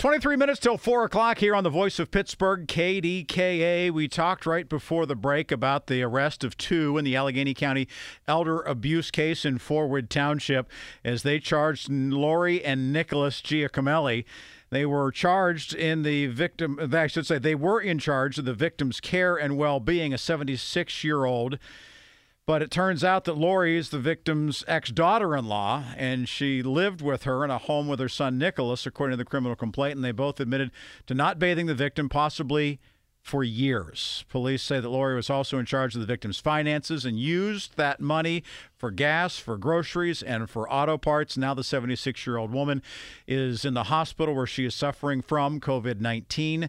23 minutes till 4 o'clock here on the voice of Pittsburgh, KDKA. We talked right before the break about the arrest of two in the Allegheny County elder abuse case in Forward Township as they charged Lori and Nicholas Giacomelli. They were charged in the victim, I should say, they were in charge of the victim's care and well being, a 76 year old. But it turns out that Lori is the victim's ex daughter in law, and she lived with her in a home with her son Nicholas, according to the criminal complaint. And they both admitted to not bathing the victim, possibly for years. Police say that Lori was also in charge of the victim's finances and used that money for gas, for groceries, and for auto parts. Now, the 76 year old woman is in the hospital where she is suffering from COVID 19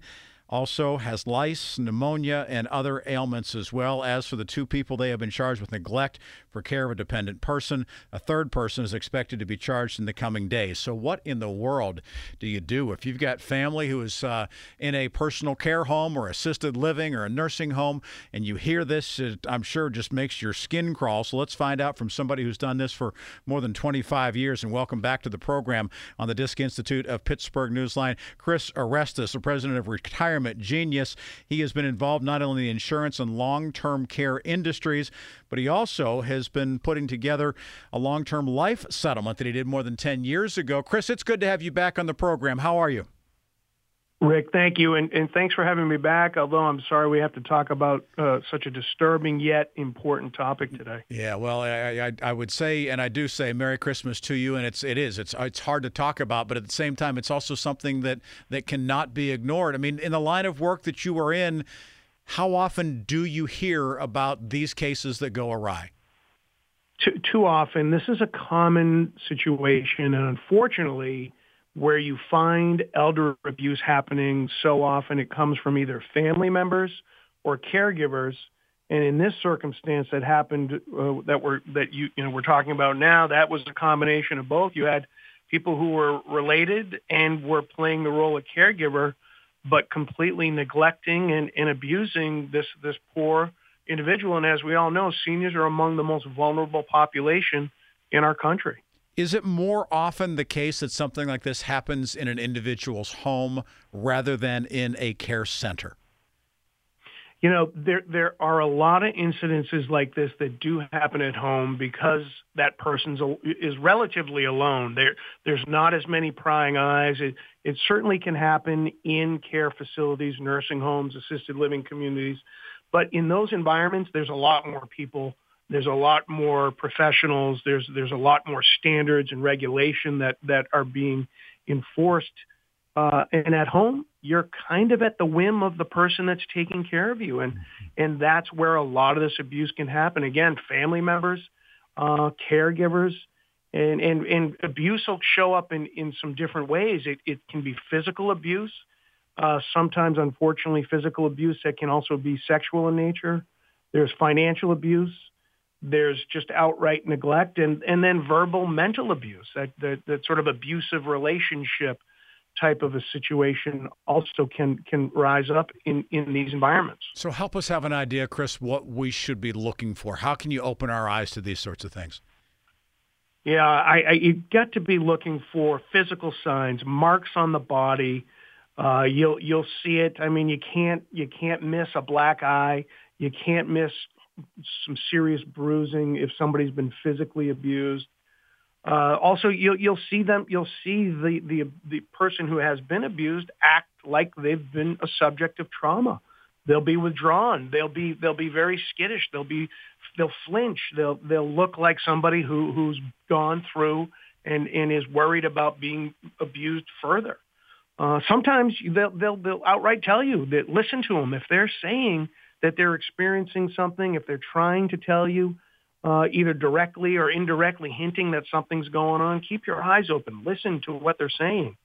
also has lice, pneumonia, and other ailments as well. As for the two people, they have been charged with neglect for care of a dependent person. A third person is expected to be charged in the coming days. So, what in the world do you do if you've got family who is uh, in a personal care home or assisted living or a nursing home and you hear this? It, I'm sure just makes your skin crawl. So, let's find out from somebody who's done this for more than 25 years. And welcome back to the program on the Disc Institute of Pittsburgh Newsline, Chris Orestes, the president of Retirement Genius. He has been involved not only in the insurance and long term care industries, but he also has been putting together a long term life settlement that he did more than 10 years ago. Chris, it's good to have you back on the program. How are you? Rick, thank you, and, and thanks for having me back. Although I'm sorry we have to talk about uh, such a disturbing yet important topic today. Yeah, well, I, I, I, would say, and I do say, Merry Christmas to you. And it's it is it's it's hard to talk about, but at the same time, it's also something that that cannot be ignored. I mean, in the line of work that you are in, how often do you hear about these cases that go awry? Too, too often. This is a common situation, and unfortunately where you find elder abuse happening so often it comes from either family members or caregivers. And in this circumstance that happened uh, that we're that you you know we're talking about now that was a combination of both. You had people who were related and were playing the role of caregiver but completely neglecting and, and abusing this this poor individual. And as we all know seniors are among the most vulnerable population in our country is it more often the case that something like this happens in an individual's home rather than in a care center? You know, there there are a lot of incidences like this that do happen at home because that person is relatively alone. There there's not as many prying eyes. It it certainly can happen in care facilities, nursing homes, assisted living communities, but in those environments, there's a lot more people there's a lot more professionals. There's there's a lot more standards and regulation that that are being enforced. Uh, and at home, you're kind of at the whim of the person that's taking care of you, and and that's where a lot of this abuse can happen. Again, family members, uh, caregivers, and and and abuse will show up in in some different ways. It it can be physical abuse. Uh, sometimes, unfortunately, physical abuse that can also be sexual in nature. There's financial abuse there's just outright neglect and, and then verbal mental abuse, that, that, that sort of abusive relationship type of a situation also can can rise up in, in these environments. So help us have an idea, Chris, what we should be looking for. How can you open our eyes to these sorts of things? Yeah, I, I you got to be looking for physical signs, marks on the body. Uh, you'll you'll see it. I mean, you can't you can't miss a black eye. You can't miss some serious bruising if somebody's been physically abused. Uh, also, you'll, you'll see them. You'll see the, the the person who has been abused act like they've been a subject of trauma. They'll be withdrawn. They'll be they'll be very skittish. They'll be they'll flinch. They'll they'll look like somebody who who's gone through and and is worried about being abused further. Uh, sometimes they'll, they'll they'll outright tell you that listen to them if they're saying that they're experiencing something, if they're trying to tell you uh, either directly or indirectly hinting that something's going on, keep your eyes open. Listen to what they're saying.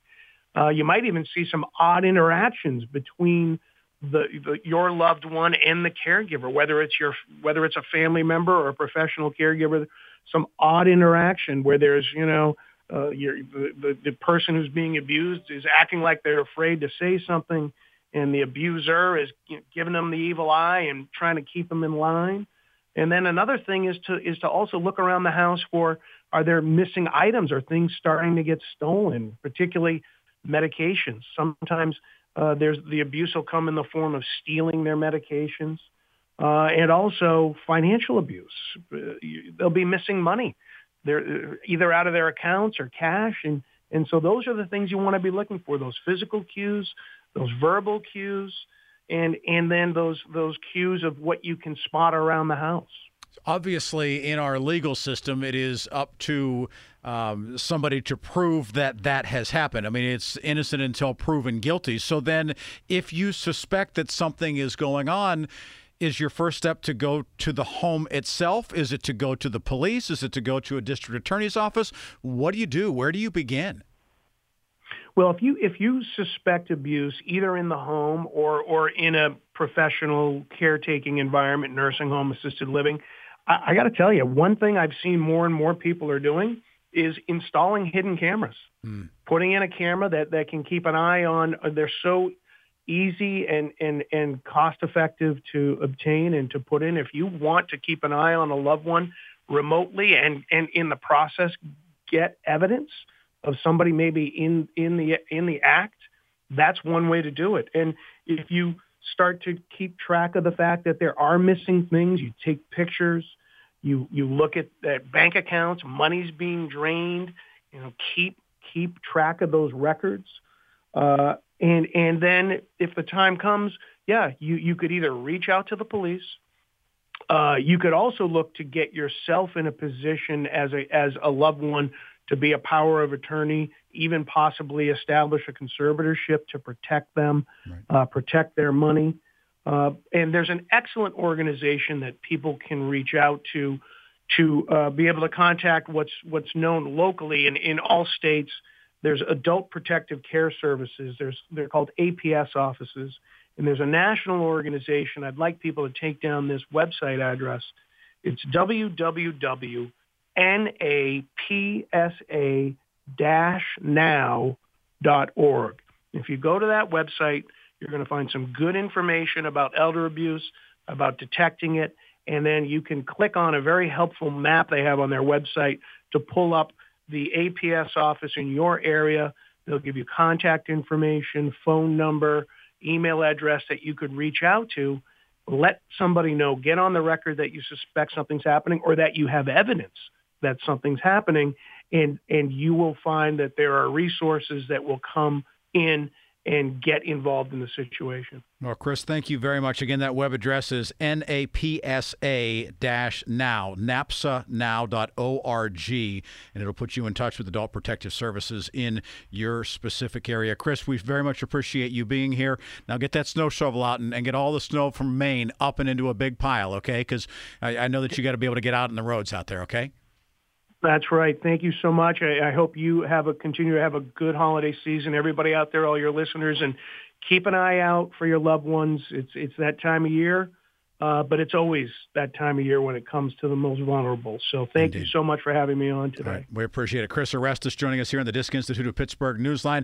Uh, you might even see some odd interactions between the, the, your loved one and the caregiver, whether it's your whether it's a family member or a professional caregiver. Some odd interaction where there's you know uh, the, the the person who's being abused is acting like they're afraid to say something and the abuser is you know, giving them the evil eye and trying to keep them in line. And then another thing is to is to also look around the house for are there missing items or things starting to get stolen, particularly medications. Sometimes uh, there's the abuse will come in the form of stealing their medications, uh, and also financial abuse. Uh, they'll be missing money. They're uh, either out of their accounts or cash, and and so those are the things you want to be looking for: those physical cues, those verbal cues, and and then those those cues of what you can spot around the house. Obviously, in our legal system, it is up to um, somebody to prove that that has happened. I mean, it's innocent until proven guilty. So then, if you suspect that something is going on, is your first step to go to the home itself? Is it to go to the police? Is it to go to a district attorney's office? What do you do? Where do you begin? Well, if you if you suspect abuse either in the home or or in a professional caretaking environment, nursing home, assisted living, I, I got to tell you, one thing I've seen more and more people are doing is installing hidden cameras, mm. putting in a camera that that can keep an eye on. They're so easy and and and cost effective to obtain and to put in. If you want to keep an eye on a loved one remotely and and in the process get evidence of somebody maybe in in the in the act, that's one way to do it. And if you start to keep track of the fact that there are missing things, you take pictures, you you look at, at bank accounts, money's being drained, you know, keep keep track of those records. Uh, and and then if the time comes, yeah, you you could either reach out to the police. Uh, you could also look to get yourself in a position as a as a loved one to be a power of attorney, even possibly establish a conservatorship to protect them, right. uh, protect their money. Uh, and there's an excellent organization that people can reach out to to uh, be able to contact what's what's known locally and in all states. There's adult protective care services. There's they're called APS offices, and there's a national organization. I'd like people to take down this website address. It's www napsa-now.org. If you go to that website, you're going to find some good information about elder abuse, about detecting it, and then you can click on a very helpful map they have on their website to pull up the APS office in your area. They'll give you contact information, phone number, email address that you could reach out to. Let somebody know, get on the record that you suspect something's happening or that you have evidence that something's happening and and you will find that there are resources that will come in and get involved in the situation. Well, Chris, thank you very much. Again, that web address is napsa-now, napsanow.org, and it'll put you in touch with Adult Protective Services in your specific area. Chris, we very much appreciate you being here. Now get that snow shovel out and, and get all the snow from Maine up and into a big pile, okay? Because I, I know that you got to be able to get out in the roads out there, okay? That's right. Thank you so much. I, I hope you have a continue to have a good holiday season. Everybody out there, all your listeners, and keep an eye out for your loved ones. It's it's that time of year, uh, but it's always that time of year when it comes to the most vulnerable. So thank Indeed. you so much for having me on today. Right. We appreciate it. Chris Orestes joining us here on the Disc Institute of Pittsburgh Newsline.